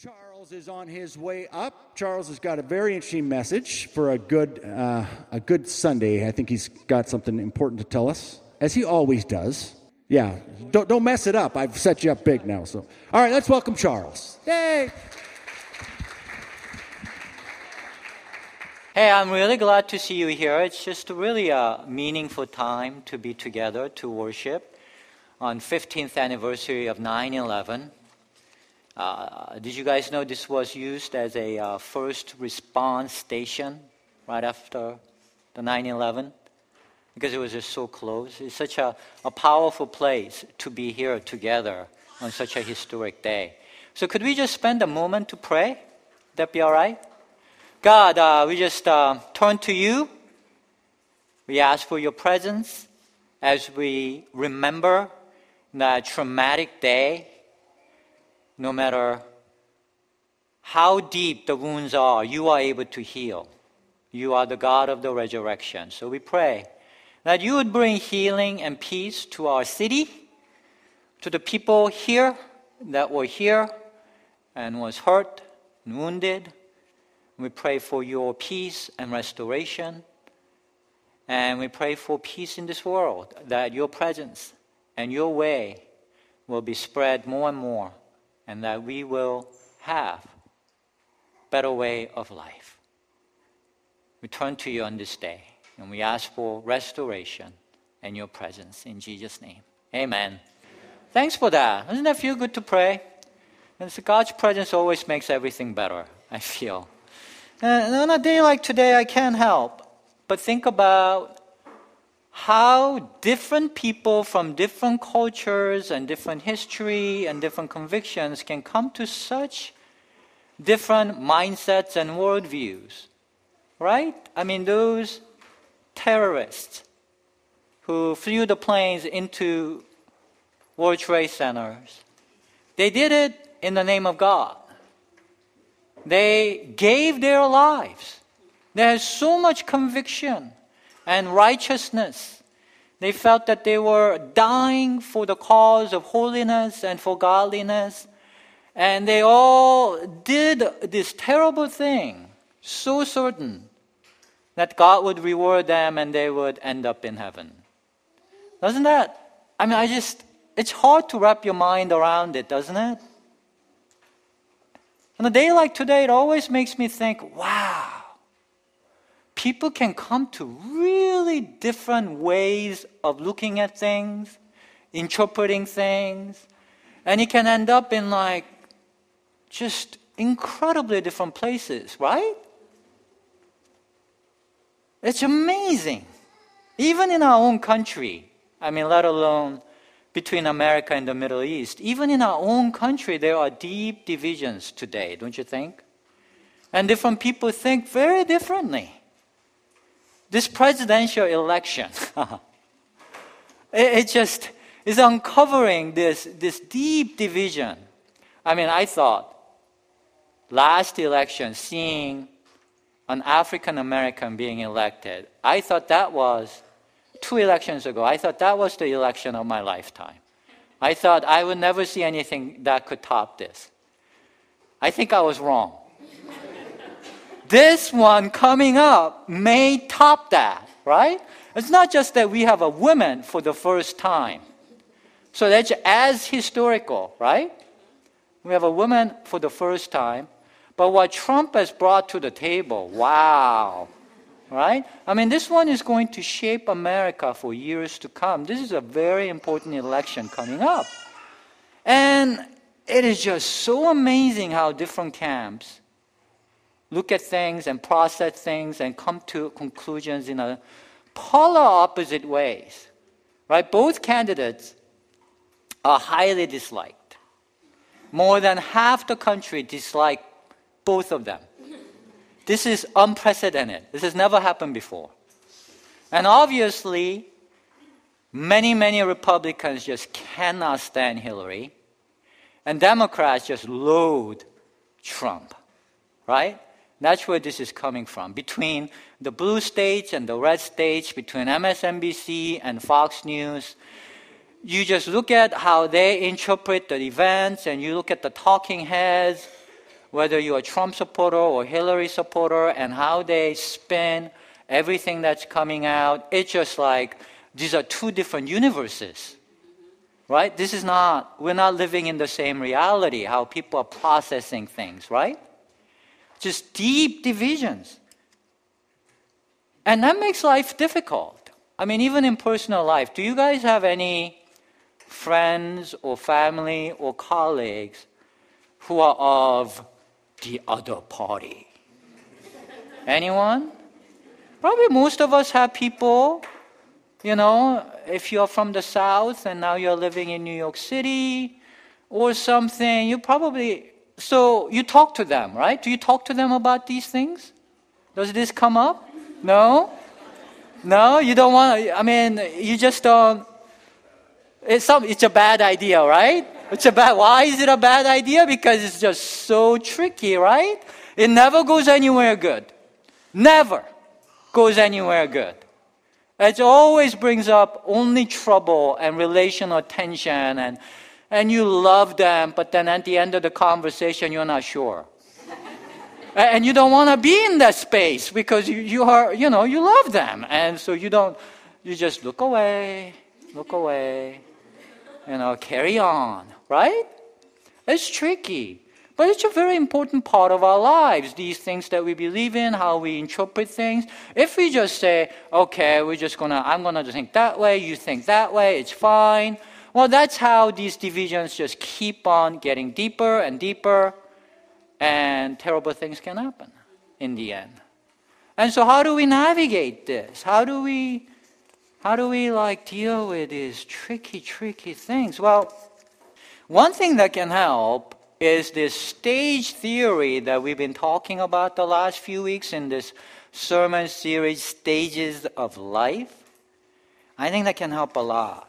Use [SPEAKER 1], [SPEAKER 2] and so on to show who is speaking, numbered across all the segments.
[SPEAKER 1] Charles is on his way up. Charles has got a very interesting message for a good, uh, a good Sunday. I think he's got something important to tell us, as he always does. Yeah, don't, don't mess it up. I've set you up big now. So, all right, let's welcome Charles. Yay!
[SPEAKER 2] Hey, I'm really glad to see you here. It's just really a meaningful time to be together to worship on 15th anniversary of 9/11. Uh, did you guys know this was used as a uh, first response station right after the 9 11? Because it was just so close. It's such a, a powerful place to be here together on such a historic day. So, could we just spend a moment to pray? Would that be all right? God, uh, we just uh, turn to you. We ask for your presence as we remember that traumatic day no matter how deep the wounds are, you are able to heal. You are the God of the resurrection. So we pray that you would bring healing and peace to our city, to the people here that were here and was hurt and wounded. We pray for your peace and restoration. And we pray for peace in this world, that your presence and your way will be spread more and more and that we will have better way of life. We turn to you on this day and we ask for restoration and your presence in Jesus' name. Amen. Thanks for that. Doesn't that feel good to pray? And so God's presence always makes everything better, I feel. And on a day like today, I can't help but think about how different people from different cultures and different history and different convictions can come to such different mindsets and worldviews. Right? I mean, those terrorists who flew the planes into World Trade Centers, they did it in the name of God. They gave their lives. There's so much conviction and righteousness. They felt that they were dying for the cause of holiness and for godliness. And they all did this terrible thing, so certain that God would reward them and they would end up in heaven. Doesn't that? I mean, I just, it's hard to wrap your mind around it, doesn't it? On a day like today, it always makes me think, wow, people can come to really different ways of looking at things, interpreting things, and it can end up in like just incredibly different places, right? It's amazing. Even in our own country, I mean, let alone between America and the Middle East, even in our own country, there are deep divisions today, don't you think? And different people think very differently this presidential election, it, it, just is uncovering this, this deep division. I mean, I thought last election, seeing an African American being elected, I thought that was two elections ago, I thought that was the election of my lifetime. I thought I would never see anything that could top this. I think I was wrong this one coming up may top that, right? It's not just that we have a woman for the first time. So that's as historical, right? We have a woman for the first time. But what Trump has brought to the table, wow, right? I mean, this one is going to shape America for years to come. This is a very important election coming up. And it is just so amazing how different camps look at things and process things and come to conclusions in a polar opposite ways. Right? Both candidates are highly disliked. More than half the country dislike both of them. This is unprecedented. This has never happened before. And obviously, many, many Republicans just cannot stand Hillary, and Democrats just loathe Trump, right? That's where this is coming from. Between the blue states and the red states, between MSNBC and Fox News, you just look at how they interpret the events and you look at the talking heads. whether you're a Trump supporter or Hillary supporter, and how they spin everything that's coming out. It's just like these are two different universes. Right? This is not, we're not living in the same reality, how people are processing things, right? Just deep divisions. And that makes life difficult. I mean, even in personal life, do you guys have any friends or family or colleagues who are of the other party? Anyone? Probably most of us have people, you know, if you're from the South and now you're living in New York City or something, you probably, so you talk to them, right? Do you talk to them about these things? Does this come up? No? No, you don't want to, I mean, you just don't, it's, some, it's a bad idea, right? It's a bad, why is it a bad idea? Because it's just so tricky, right? It never goes anywhere good. Never goes anywhere good. It always brings up only trouble and relational tension, and, and you love them, but then at the end of the conversation, you're not sure. and you don't want to be in that space because you, you are, you know, you love them. And so you don't, you just look away, look away, you know, carry on, right? It's tricky. But it's a very important part of our lives, these things that we believe in, how we interpret things. If we just say, okay, we're just gonna, I'm gonna think that way, you think that way, it's fine. Well, that's how these divisions just keep on getting deeper and deeper, and terrible things can happen in the end. And so, how do we navigate this? How do we, how do we like deal with these tricky, tricky things? Well, one thing that can help is this stage theory that we've been talking about the last few weeks in this sermon series, Stages of Life. I think that can help a lot.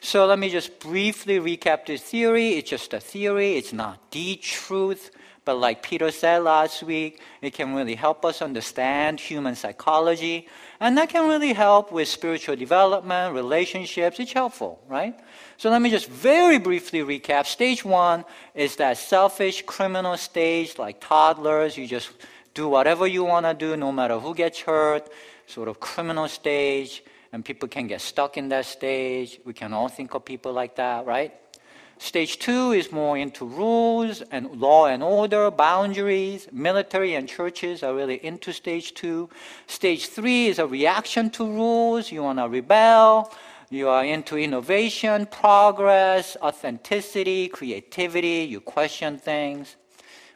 [SPEAKER 2] So let me just briefly recap this theory. It's just a theory, it's not the truth. But like Peter said last week, it can really help us understand human psychology. And that can really help with spiritual development, relationships. It's helpful, right? So let me just very briefly recap. Stage one is that selfish criminal stage, like toddlers. You just do whatever you want to do, no matter who gets hurt, sort of criminal stage. And people can get stuck in that stage. We can all think of people like that, right? Stage two is more into rules and law and order, boundaries. Military and churches are really into stage two. Stage three is a reaction to rules. You want to rebel. You are into innovation, progress, authenticity, creativity. You question things.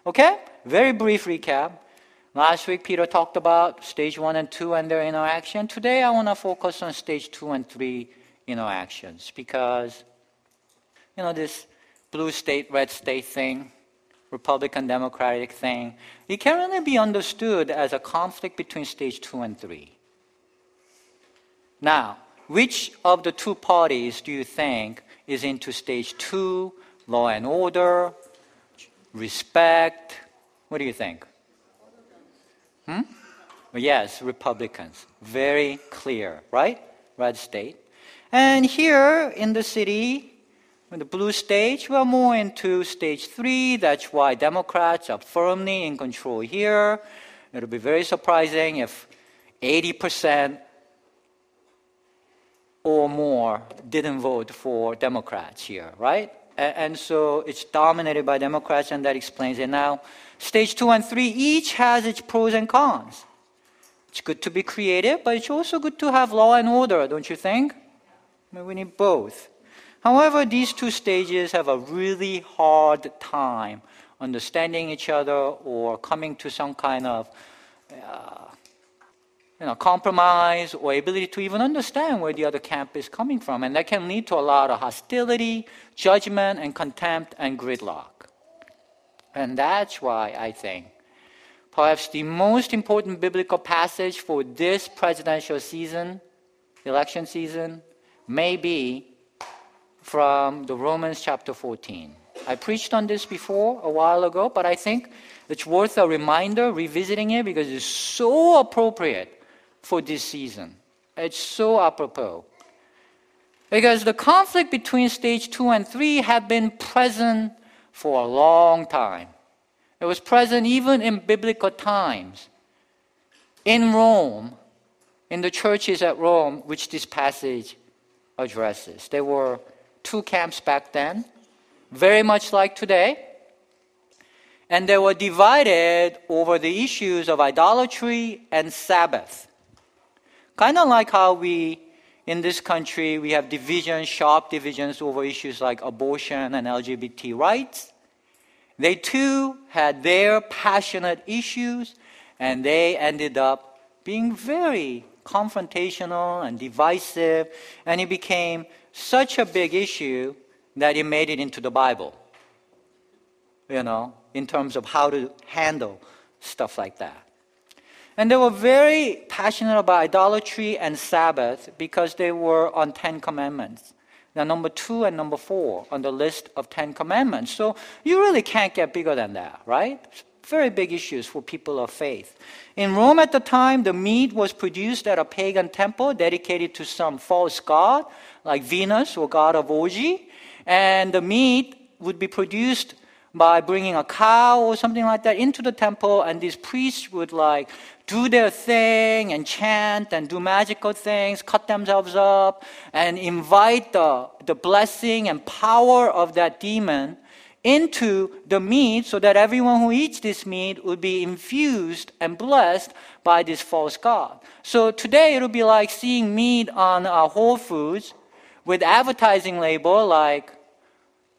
[SPEAKER 2] Okay? Very brief recap. Last week, Peter talked about stage one and two and their interaction. Today, I want to focus on stage two and three interactions because, you know, this blue state, red state thing, Republican Democratic thing, it can really be understood as a conflict between stage two and three. Now, which of the two parties do you think is into stage two, law and order, respect? What do you think? Hmm? Yes, Republicans. Very clear, right? Red state. And here in the city, in the blue stage, we're more into stage three. That's why Democrats are firmly in control here. It'll be very surprising if 80% or more didn't vote for Democrats here, right? And so it's dominated by Democrats, and that explains it. Now, stage two and three each has its pros and cons. It's good to be creative, but it's also good to have law and order, don't you think? I mean, we need both. However, these two stages have a really hard time understanding each other or coming to some kind of uh, you know, compromise or ability to even understand where the other camp is coming from. And that can lead to a lot of hostility, judgment, and contempt and gridlock. And that's why I think perhaps the most important biblical passage for this presidential season, election season, may be from the Romans chapter 14. I preached on this before a while ago, but I think it's worth a reminder, revisiting it, because it's so appropriate for this season. It's so apropos. Because the conflict between stage two and three have been present for a long time. It was present even in biblical times. In Rome, in the churches at Rome, which this passage addresses. There were two camps back then, very much like today. And they were divided over the issues of idolatry and Sabbath. Kind of like how we, in this country, we have divisions, sharp divisions over issues like abortion and LGBT rights. They too had their passionate issues, and they ended up being very confrontational and divisive, and it became such a big issue that it made it into the Bible. You know, in terms of how to handle stuff like that. And they were very passionate about idolatry and Sabbath because they were on Ten Commandments. Now, number two and number four on the list of Ten Commandments. So you really can't get bigger than that, right? Very big issues for people of faith. In Rome at the time, the meat was produced at a pagan temple dedicated to some false god, like Venus or god of orgy. And the meat would be produced by bringing a cow or something like that into the temple, and these priests would like do their thing and chant and do magical things, cut themselves up, and invite the, the blessing and power of that demon into the meat so that everyone who eats this meat would be infused and blessed by this false god. So today it'll be like seeing meat on uh, Whole Foods with advertising label like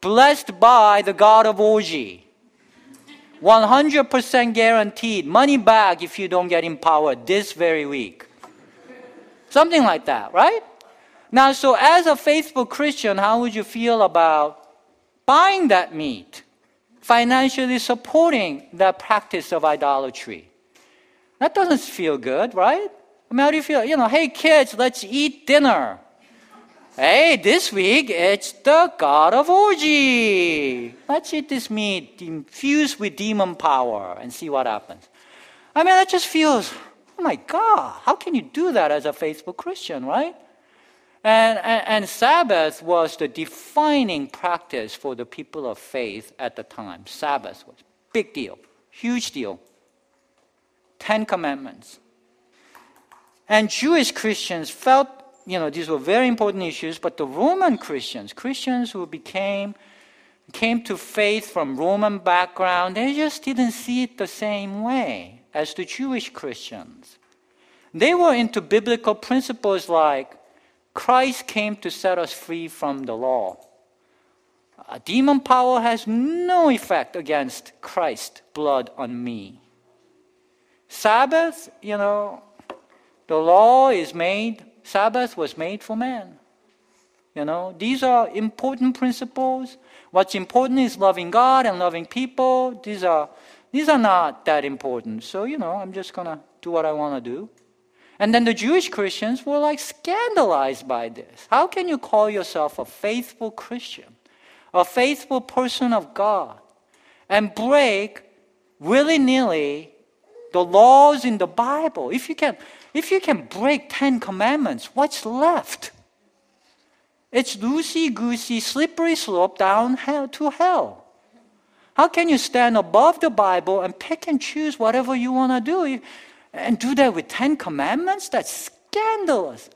[SPEAKER 2] blessed by the god of orgy. 100% guaranteed. Money back if you don't get empowered this very week. Something like that, right? Now, so as a faithful Christian, how would you feel about buying that meat, financially supporting that practice of idolatry. That doesn't feel good, right? I mean, how do you feel? You know, hey kids, let's eat dinner. Hey, this week it's the God of orgy. Let's eat this meat infused with demon power and see what happens. I mean, that just feels, oh my God, how can you do that as a faithful Christian, right? And, and, and, Sabbath was the defining practice for the people of faith at the time. Sabbath was big deal, huge deal. Ten Commandments. And Jewish Christians felt, you know, these were very important issues, but the Roman Christians, Christians who became came to faith from Roman background, they just didn't see it the same way as the Jewish Christians. They were into biblical principles like Christ came to set us free from the law. A demon power has no effect against Christ's blood on me. Sabbath, you know, the law is made, Sabbath was made for man. You know, these are important principles. What's important is loving God and loving people. These are, these are not that important. So, you know, I'm just going to do what I want to do. And then the Jewish Christians were like scandalized by this. How can you call yourself a faithful Christian, a faithful person of God, and break willy nilly the laws in the Bible? If you can, if you can break Ten Commandments, what's left? It's loosey goosey, slippery slope down hell to hell. How can you stand above the Bible and pick and choose whatever you want to do? and do that with Ten Commandments? That's scandalous.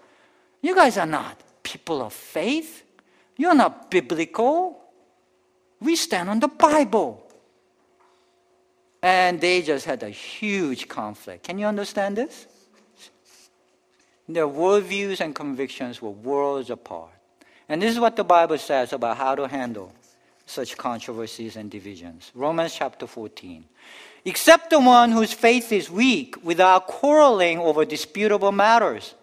[SPEAKER 2] You guys are not people of faith. You're not biblical. We stand on the Bible. And they just had a huge conflict. Can you understand this? Their worldviews and convictions were worlds apart. And this is what the Bible says about how to handle such controversies and divisions. Romans chapter 14 except the one whose faith is weak without quarreling over disputable matters.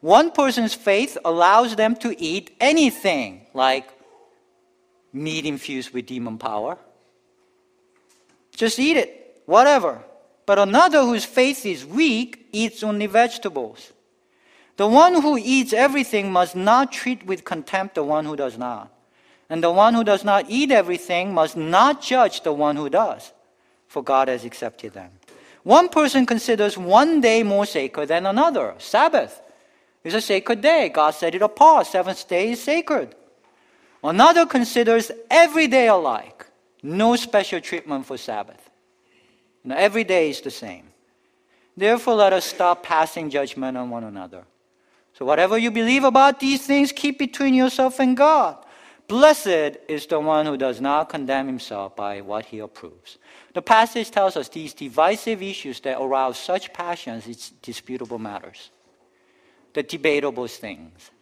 [SPEAKER 2] One person's faith allows them to eat anything, like meat infused with demon power. Just eat it, whatever. But another whose faith is weak eats only vegetables. The one who eats everything must not treat with contempt the one who does not. And the one who does not eat everything must not judge the one who does for God has accepted them. One person considers one day more sacred than another. Sabbath is a sacred day. God set it apart. Seventh day is sacred. Another considers every day alike. No special treatment for Sabbath. Know, every day is the same. Therefore, let us stop passing judgment on one another. So, whatever you believe about these things, keep between yourself and God. Blessed is the one who does not condemn himself by what he approves. The passage tells us these divisive issues that arouse such passions, it's disputable matters, the debatable things.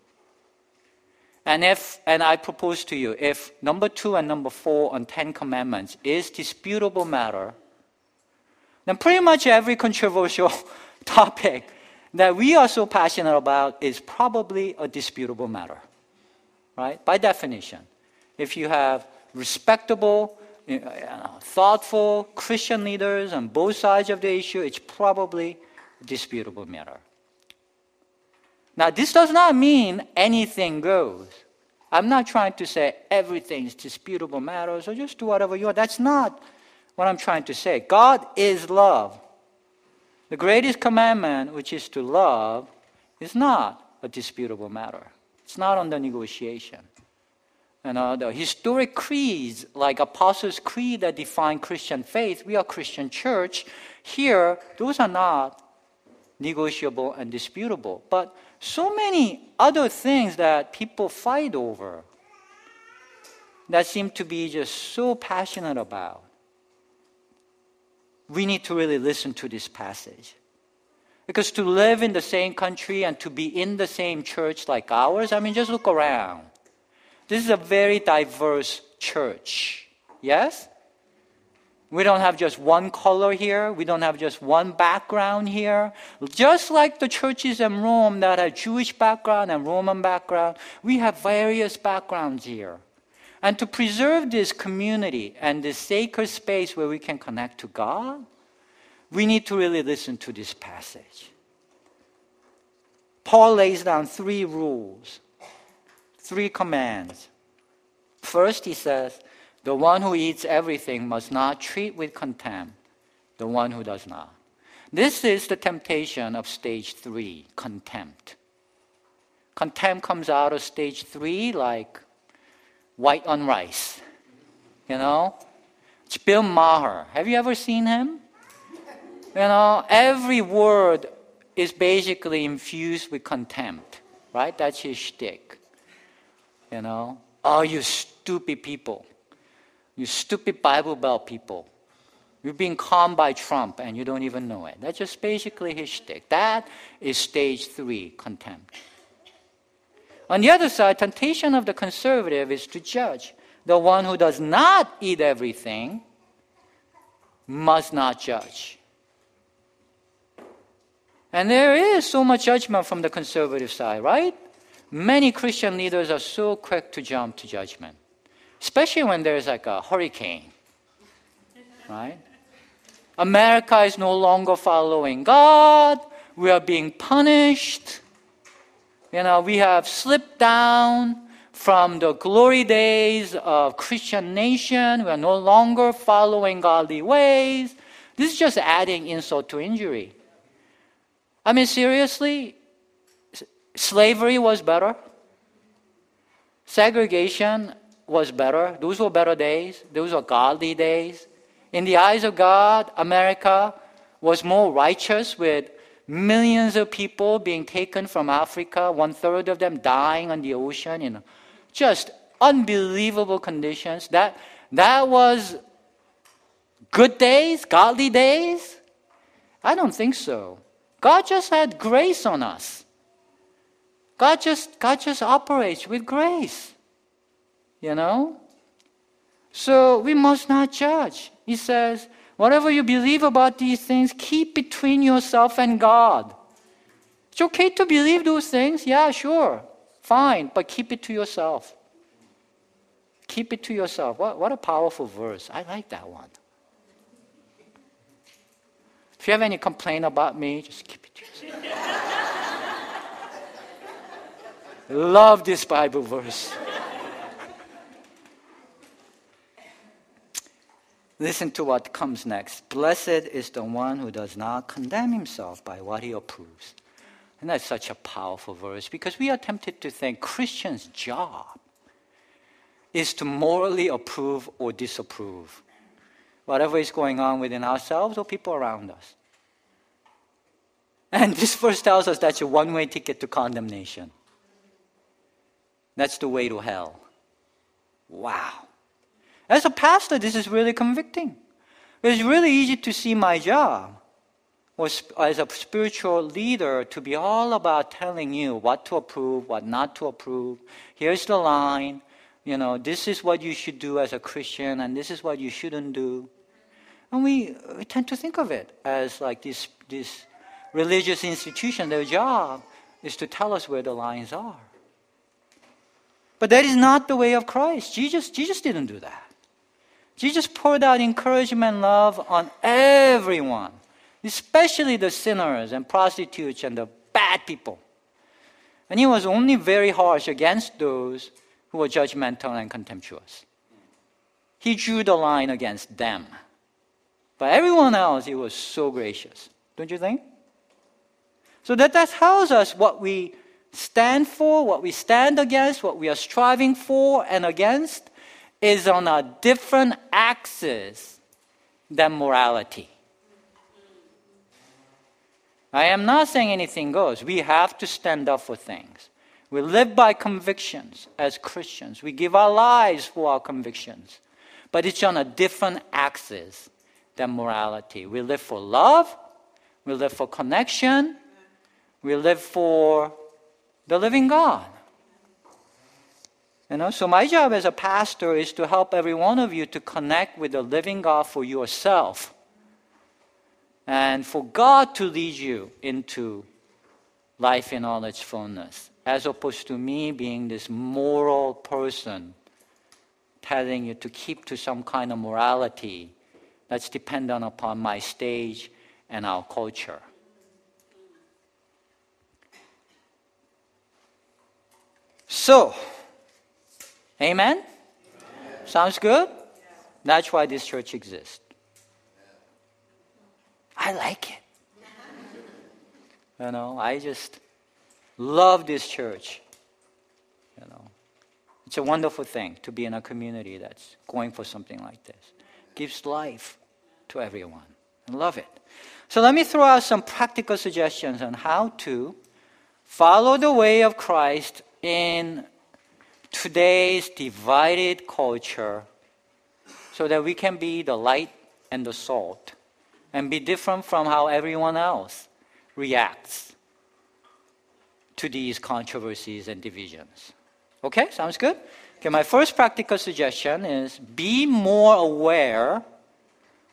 [SPEAKER 2] And if, and I propose to you, if number two and number four on Ten Commandments is disputable matter, then pretty much every controversial topic that we are so passionate about is probably a disputable matter, right? By definition. If you have respectable, uh, thoughtful Christian leaders on both sides of the issue, it's probably a disputable matter. Now, this does not mean anything goes. I'm not trying to say everything is disputable matter, so just do whatever you want. That's not what I'm trying to say. God is love. The greatest commandment, which is to love, is not a disputable matter. It's not under negotiation. And uh, the historic creeds, like Apostles' Creed that define Christian faith, we are Christian church. Here, those are not negotiable and disputable. But so many other things that people fight over that seem to be just so passionate about. We need to really listen to this passage. Because to live in the same country and to be in the same church like ours, I mean, just look around. This is a very diverse church. Yes? We don't have just one color here. We don't have just one background here. Just like the churches in Rome that have Jewish background and Roman background, we have various backgrounds here. And to preserve this community and this sacred space where we can connect to God, we need to really listen to this passage. Paul lays down three rules, three commands. First, he says, the one who eats everything must not treat with contempt the one who does not. This is the temptation of stage three contempt. Contempt comes out of stage three like white on rice. You know? It's Bill Maher. Have you ever seen him? You know, every word is basically infused with contempt, right? That's his shtick. You know, oh, you stupid people. You stupid Bible Belt people. You're being calmed by Trump and you don't even know it. That's just basically his shtick. That is stage three contempt. On the other side, temptation of the conservative is to judge. The one who does not eat everything must not judge. And there is so much judgment from the conservative side, right? Many Christian leaders are so quick to jump to judgment especially when there's like a hurricane, right? America is no longer following God. We are being punished. You know, we have slipped down from the glory days of Christian nation. We are no longer following godly ways. This is just adding insult to injury. I mean, seriously, slavery was better. Segregation was better. Those were better days. Those were godly days. In the eyes of God, America was more righteous with millions of people being taken from Africa, one third of them dying on the ocean in just unbelievable conditions. That, that was good days, godly days? I don't think so. God just had grace on us. God just, God just operates with grace. You know? So we must not judge. He says, whatever you believe about these things, keep between yourself and God. It's okay to believe those things. Yeah, sure. Fine. But keep it to yourself. Keep it to yourself. What, what a powerful verse. I like that one. If you have any complaint about me, just keep it to yourself. Love this Bible verse. Listen to what comes next. Blessed is the one who does not condemn himself by what he approves. And that's such a powerful verse because we are tempted to think Christians' job is to morally approve or disapprove. whatever is going on within ourselves or people around us. And this verse tells us that's a one way ticket to condemnation. That's the way to hell. Wow. As a pastor, this is really convicting. It's really easy to see my job was as a spiritual leader to be all about telling you what to approve, what not to approve. Here's the line. You know, this is what you should do as a Christian, and this is what you shouldn't do. And we, we tend to think of it as like this, this religious institution, their job is to tell us where the lines are. But that is not the way of Christ. Jesus, Jesus didn't do that. Jesus poured out encouragement, and love on everyone especially the sinners and prostitutes and the bad people. And he was only very harsh against those who were judgmental and contemptuous. He drew the line against them. But everyone else, he was so gracious. Don't you think? So that, that tells us what we stand for, what we stand against, what we are striving for and against is on a different axis than morality. I am not saying anything goes. We have to stand up for things. We live by convictions as Christians. We give our lives for our convictions. But it's on a different axis than morality. We live for love, we live for connection, we live for the living God. You know, so my job as a pastor is to help every one of you to connect with the living God for yourself and for God to lead you into life in all its fullness, as opposed to me being this moral person telling you to keep to some kind of morality that's dependent upon my stage and our culture. So, amen? amen. Sounds good? That's why this church exists. I like it. You know, I just love this church. You know, it's a wonderful thing to be in a community that's going for something like this. Gives life to everyone. I love it. So let me throw out some practical suggestions on how to follow the way of Christ in today's divided culture so that we can be the light and the salt and be different from how everyone else reacts to these controversies and divisions. Okay, sounds good? Okay, my first practical suggestion is be more aware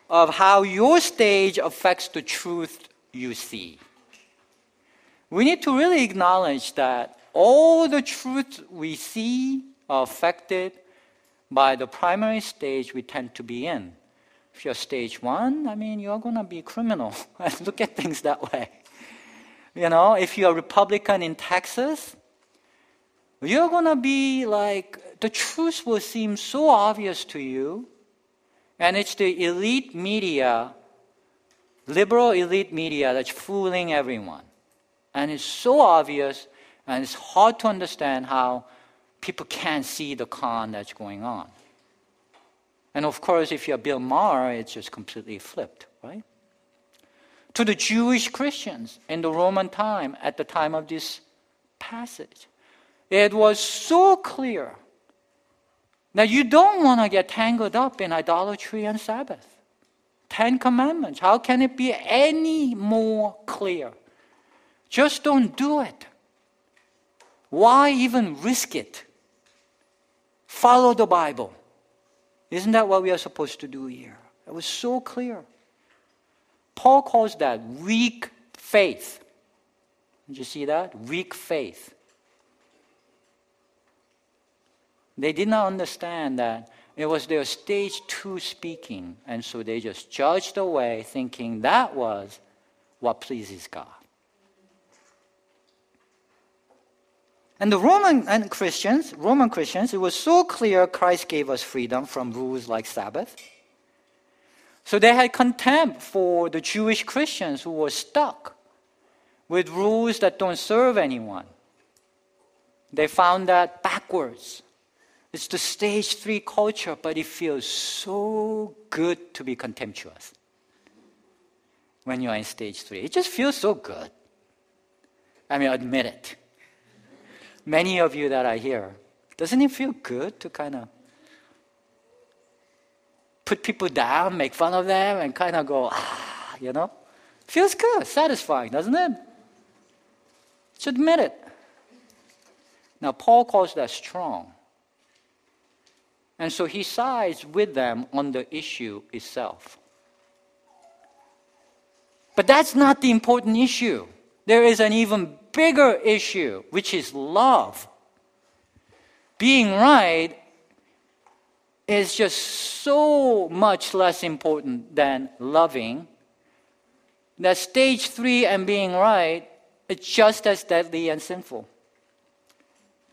[SPEAKER 2] of how your stage affects the truth you see. We need to really acknowledge that all the truths we see are affected by the primary stage we tend to be in. If you're stage one, I mean, you're going to be a criminal. Look at things that way. You know, if you're a Republican in Texas, you're going to be like, the truth will seem so obvious to you, and it's the elite media, liberal elite media, that's fooling everyone. And it's so obvious, and it's hard to understand how people can't see the con that's going on. And of course, if you're Bill Maher, it's just completely flipped, right? To the Jewish Christians in the Roman time, at the time of this passage, it was so clear that you don't want to get tangled up in idolatry and Sabbath. Ten Commandments. How can it be any more clear? Just don't do it. Why even risk it? Follow the Bible. Isn't that what we are supposed to do here? It was so clear. Paul calls that weak faith. Did you see that? Weak faith. They did not understand that it was their stage two speaking, and so they just judged away, thinking that was what pleases God. And the Roman and Christians, Roman Christians, it was so clear Christ gave us freedom from rules like Sabbath. So they had contempt for the Jewish Christians who were stuck with rules that don't serve anyone. They found that backwards. It's the stage three culture, but it feels so good to be contemptuous when you're in stage three. It just feels so good. I mean, admit it. Many of you that are here, doesn't it feel good to kind of put people down, make fun of them, and kind of go, ah, you know? Feels good, satisfying, doesn't it? Just admit it. Now, Paul calls that strong. And so he sides with them on the issue itself. But that's not the important issue. There is an even bigger issue, which is love. Being right is just so much less important than loving that stage three and being right is just as deadly and sinful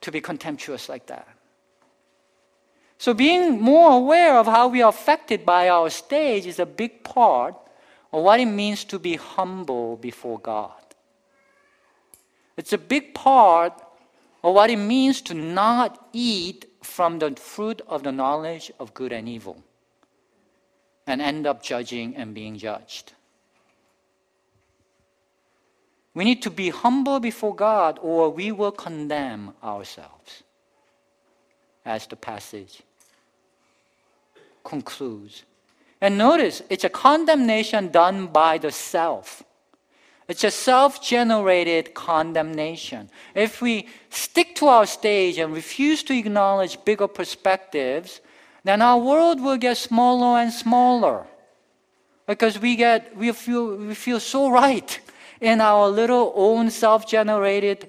[SPEAKER 2] to be contemptuous like that. So, being more aware of how we are affected by our stage is a big part of what it means to be humble before God. It's a big part of what it means to not eat from the fruit of the knowledge of good and evil and end up judging and being judged. We need to be humble before God or we will condemn ourselves, as the passage concludes. And notice, it's a condemnation done by the self. It's a self generated condemnation. If we stick to our stage and refuse to acknowledge bigger perspectives, then our world will get smaller and smaller. Because we, get, we, feel, we feel so right in our little own self generated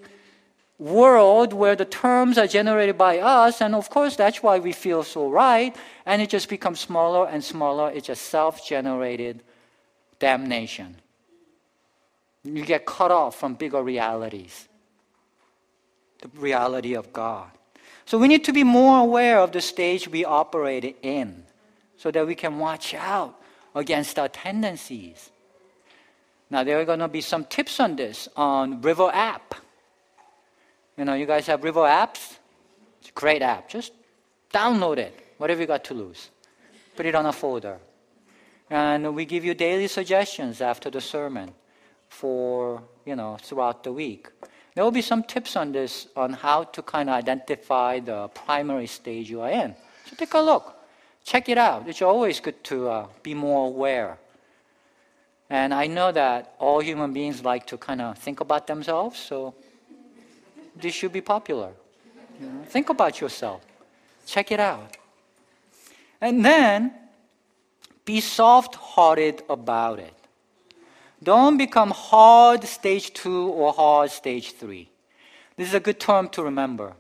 [SPEAKER 2] world where the terms are generated by us, and of course, that's why we feel so right, and it just becomes smaller and smaller. It's a self generated damnation. You get cut off from bigger realities, the reality of God. So we need to be more aware of the stage we operate in so that we can watch out against our tendencies. Now, there are going to be some tips on this on River app. You know, you guys have River apps? It's a great app. Just download it. Whatever you got to lose. Put it on a folder. And we give you daily suggestions after the sermon for, you know, throughout the week. There will be some tips on this, on how to kind of identify the primary stage you are in. So take a look. Check it out. It's always good to uh, be more aware. And I know that all human beings like to kind of think about themselves, so this should be popular. You know, think about yourself. Check it out. And then be soft hearted about it. Don't become hard stage two or hard stage three. This is a good term to remember.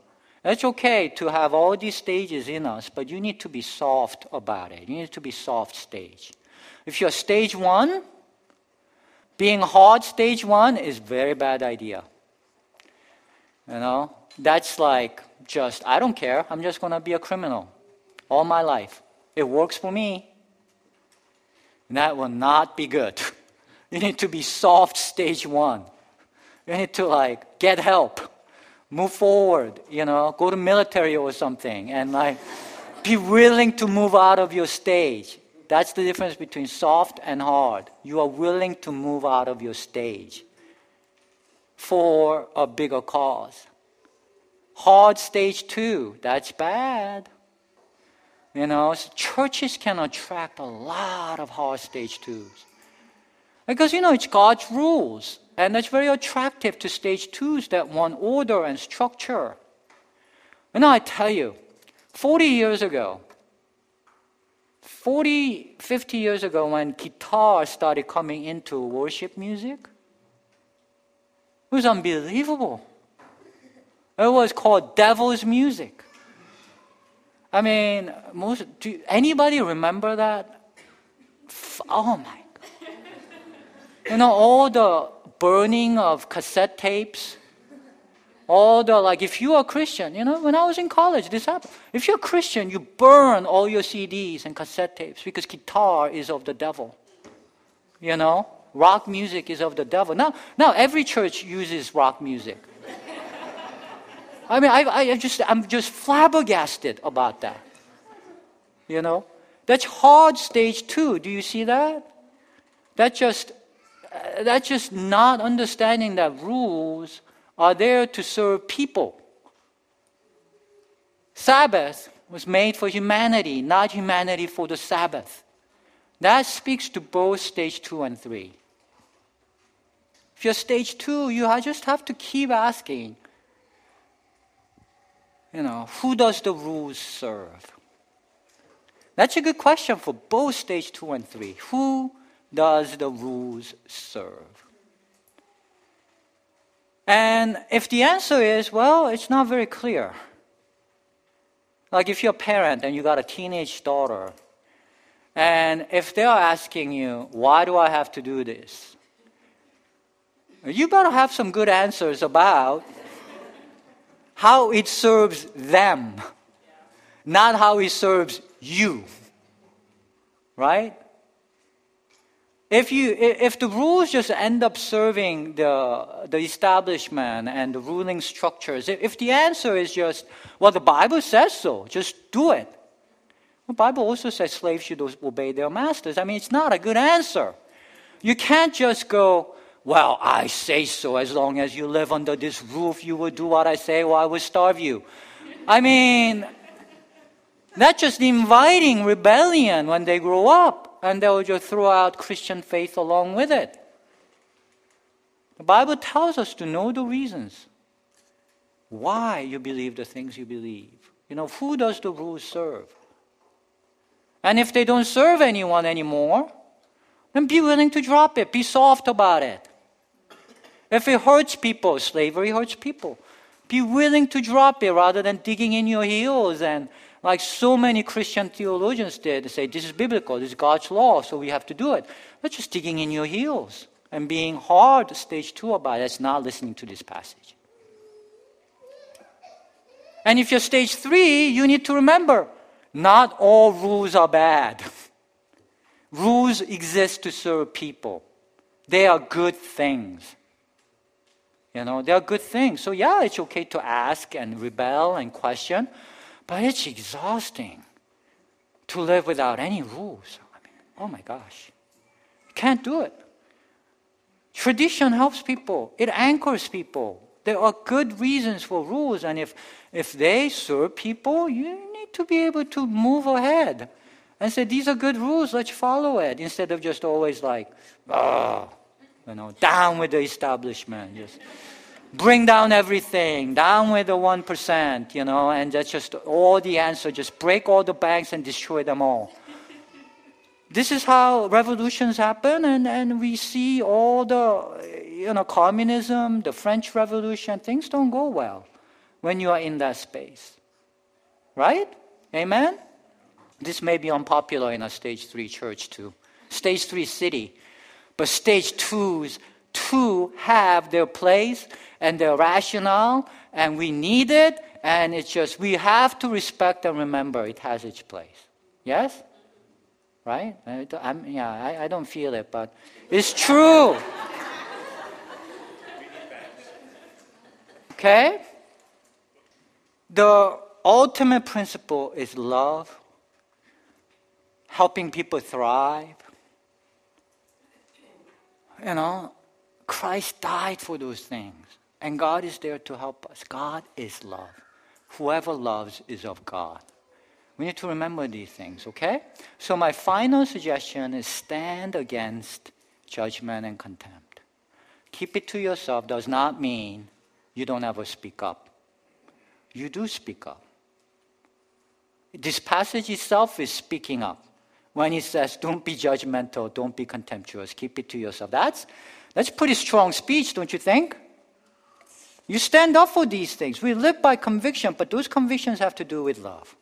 [SPEAKER 2] It's okay to have all these stages in us, but you need to be soft about it. You need to be soft stage. If you're stage one, being hard stage one is very bad idea. You know, that's like just I don't care. I'm just gonna be a criminal all my life. It works for me. And that will not be good. You need to be soft stage one. You need to like get help, move forward, you know, go to military or something, and like be willing to move out of your stage. That's the difference between soft and hard. You are willing to move out of your stage for a bigger cause. Hard stage two, that's bad. You know, churches can attract a lot of hard stage twos. Because, you know, it's God's rules. And that's very attractive to stage twos that want order and structure. And I tell you, 40 years ago, 40, 50 years ago, when guitar started coming into worship music, it was unbelievable. It was called devil's music. I mean, most, do anybody remember that? Oh my you know, all the burning of cassette tapes, all the, like, if you are a Christian, you know, when I was in college, this happened. If you're a Christian, you burn all your CDs and cassette tapes because guitar is of the devil. You know, rock music is of the devil. Now, now every church uses rock music. I mean, I, I just, I'm just flabbergasted about that. You know? That's hard stage two. Do you see that? That just, Uh, that's just not understanding that rules are there to serve people. Sabbath was made for humanity, not humanity for the Sabbath. That speaks to both stage two and three. If you're stage two, you just have to keep asking, you know, who does the rules serve? That's a good question for both stage two and three. Who does the rules serve? And if the answer is, well, it's not very clear. Like if you're a parent and you got a teenage daughter, and if they're asking you, why do I have to do this? You better have some good answers about how it serves them, not how it serves you. Right? If, you, if the rules just end up serving the, the establishment and the ruling structures, if the answer is just, well, the Bible says so, just do it. The Bible also says slaves should obey their masters. I mean, it's not a good answer. You can't just go, well, I say so. As long as you live under this roof, you will do what I say, or I will starve you. I mean, that's just inviting rebellion when they grow up and they will just throw out Christian faith along with it. The Bible tells us to know the reasons why you believe the things you believe. You know, who does the rules serve? And if they don't serve anyone anymore, then be willing to drop it. Be soft about it. If it hurts people, slavery hurts people. Be willing to drop it rather than digging in your heels and like so many Christian theologians did, they say this is biblical, this is God's law, so we have to do it. Not just digging in your heels and being hard, stage two about it. That's not listening to this passage. And if you're stage three, you need to remember not all rules are bad. rules exist to serve people, they are good things. You know, they are good things. So, yeah, it's okay to ask and rebel and question, but it's exhausting to live without any rules. I mean, oh my gosh. You can't do it. Tradition helps people, it anchors people. There are good reasons for rules, and if, if they serve people, you need to be able to move ahead and say, These are good rules, let's follow it, instead of just always like, oh, you know, down with the establishment. Just bring down everything, down with the 1%, you know, and that's just all the answer. Just break all the banks and destroy them all. This is how revolutions happen, and, and we see all the, you know, communism, the French Revolution, things don't go well when you are in that space. Right? Amen? This may be unpopular in a stage three church too. Stage three city. But stage twos, two have their place and their rationale, and we need it, and it's just we have to respect and remember it has its place. Yes? Right? I, yeah, I, I don't feel it, but it's true. Okay? The ultimate principle is love, helping people thrive. You know, Christ died for those things. And God is there to help us. God is love. Whoever loves is of God. We need to remember these things, okay? So, my final suggestion is stand against judgment and contempt. Keep it to yourself does not mean you don't ever speak up. You do speak up. This passage itself is speaking up when it says, don't be judgmental, don't be contemptuous, keep it to yourself. That's, that's pretty strong speech, don't you think? You stand up for these things. We live by conviction, but those convictions have to do with love.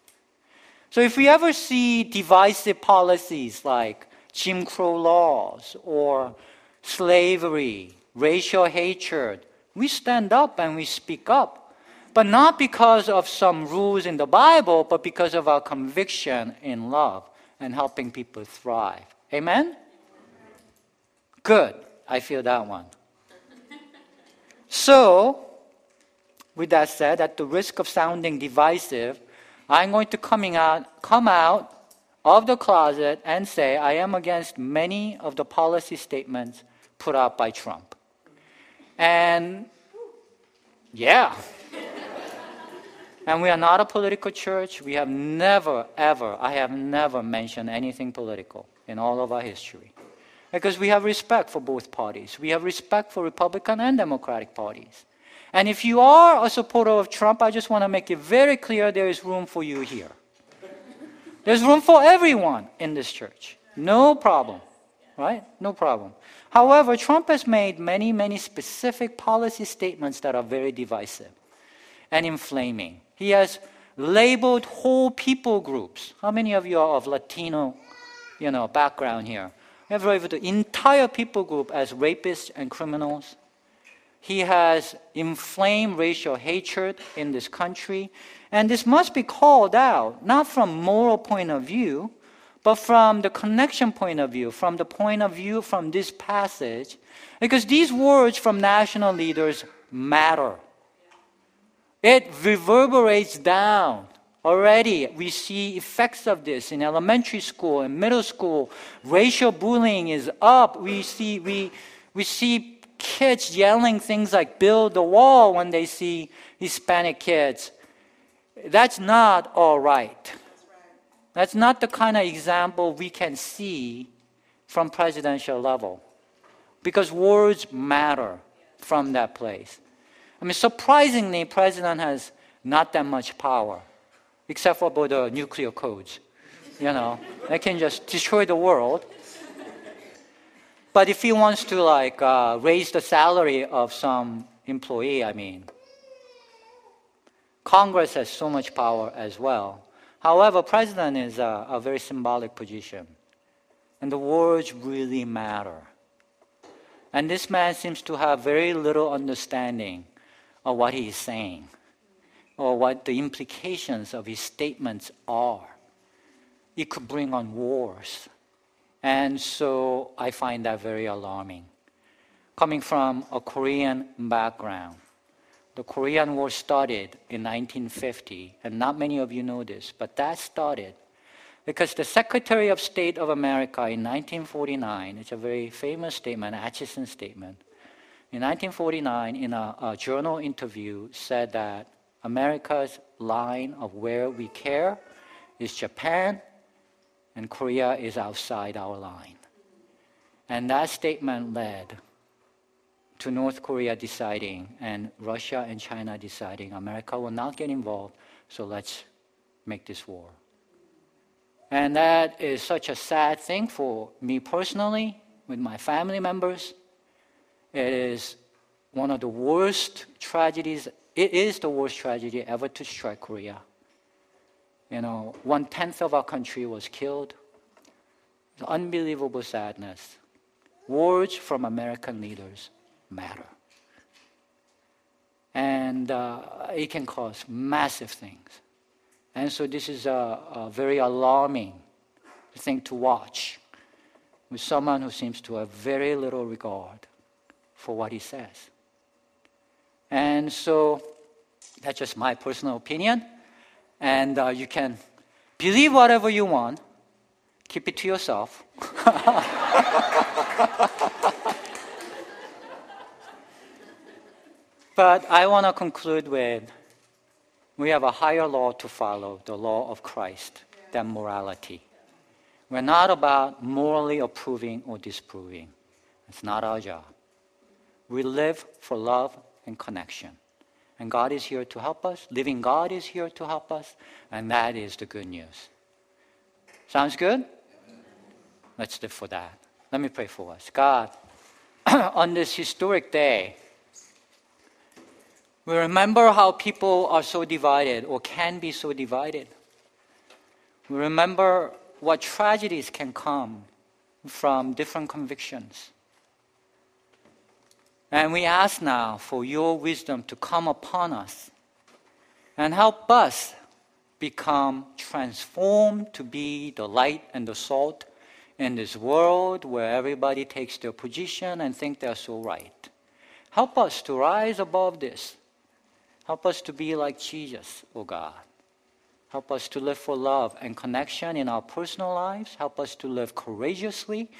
[SPEAKER 2] So if we ever see divisive policies like Jim Crow laws or slavery, racial hatred, we stand up and we speak up. But not because of some rules in the Bible, but because of our conviction in love and helping people thrive. Amen? Good. I feel that one. So, with that said, at the risk of sounding divisive, I'm going to coming out, come out of the closet and say I am against many of the policy statements put out by Trump. And yeah. and we are not a political church. We have never, ever, I have never mentioned anything political in all of our history. Because we have respect for both parties. We have respect for Republican and Democratic parties. And if you are a supporter of Trump, I just want to make it very clear there is room for you here. There's room for everyone in this church. No problem. Right? No problem. However, Trump has made many, many specific policy statements that are very divisive and inflaming. He has labeled whole people groups. How many of you are of Latino, you know, background here? Have labeled the entire people group as rapists and criminals. He has inflamed racial hatred in this country. And this must be called out, not from moral point of view, but from the connection point of view, from the point of view from this passage, because these words from national leaders matter. It reverberates down. Already, we see effects of this in elementary school and middle school. Racial bullying is up. We see, we, we see kids yelling things like build the wall when they see Hispanic kids. That's not all right. That's not the kind of example we can see from presidential level. Because words matter from that place. I mean, surprisingly, president has not that much power, except for the nuclear codes. You know, they can just destroy the world. But if he wants to like uh, raise the salary of some employee, I mean, Congress has so much power as well. However, president is a, a very symbolic position, and the words really matter. And this man seems to have very little understanding of what he is saying or what the implications of his statements are. It could bring on wars. And so I find that very alarming. Coming from a Korean background, the Korean War started in 1950, and not many of you know this, but that started because the Secretary of State of America in 1949, it's a very famous statement, Acheson statement. In 1949, in a, a journal interview, said that America's line of where we care is Japan, and Korea is outside our line. And that statement led to North Korea deciding and Russia and China deciding America will not get involved, so let's make this war. And that is such a sad thing for me personally, with my family members. It is one of the worst tragedies. It is the worst tragedy ever to strike Korea. You know, one tenth of our country was killed. Unbelievable sadness. Words from American leaders matter. And uh, it can cause massive things. And so this is a, a very alarming thing to watch with someone who seems to have very little regard for what he says. And so that's just my personal opinion. And uh, you can believe whatever you want, keep it to yourself. But I want to conclude with we have a higher law to follow, the law of Christ, than morality. We're not about morally approving or disproving. It's not our job. We live for love and connection. And God is here to help us. Living God is here to help us. And that is the good news. Sounds good? Let's live for that. Let me pray for us. God, on this historic day, we remember how people are so divided or can be so divided. We remember what tragedies can come from different convictions. And we ask now for your wisdom to come upon us and help us become transformed to be the light and the salt in this world where everybody takes their position and think they're so right. Help us to rise above this Help us to be like Jesus, O God. Help us to live for love and connection in our personal lives. Help us to live courageously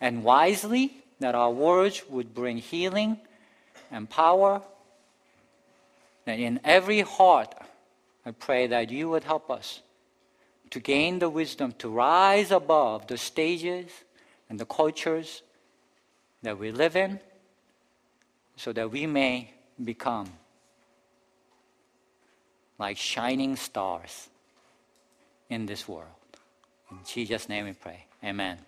[SPEAKER 2] and wisely, that our words would bring healing and power. And in every heart, I pray that you would help us to gain the wisdom to rise above the stages and the cultures that we live in so that we may become like shining stars in this world. In Jesus' name we pray. Amen.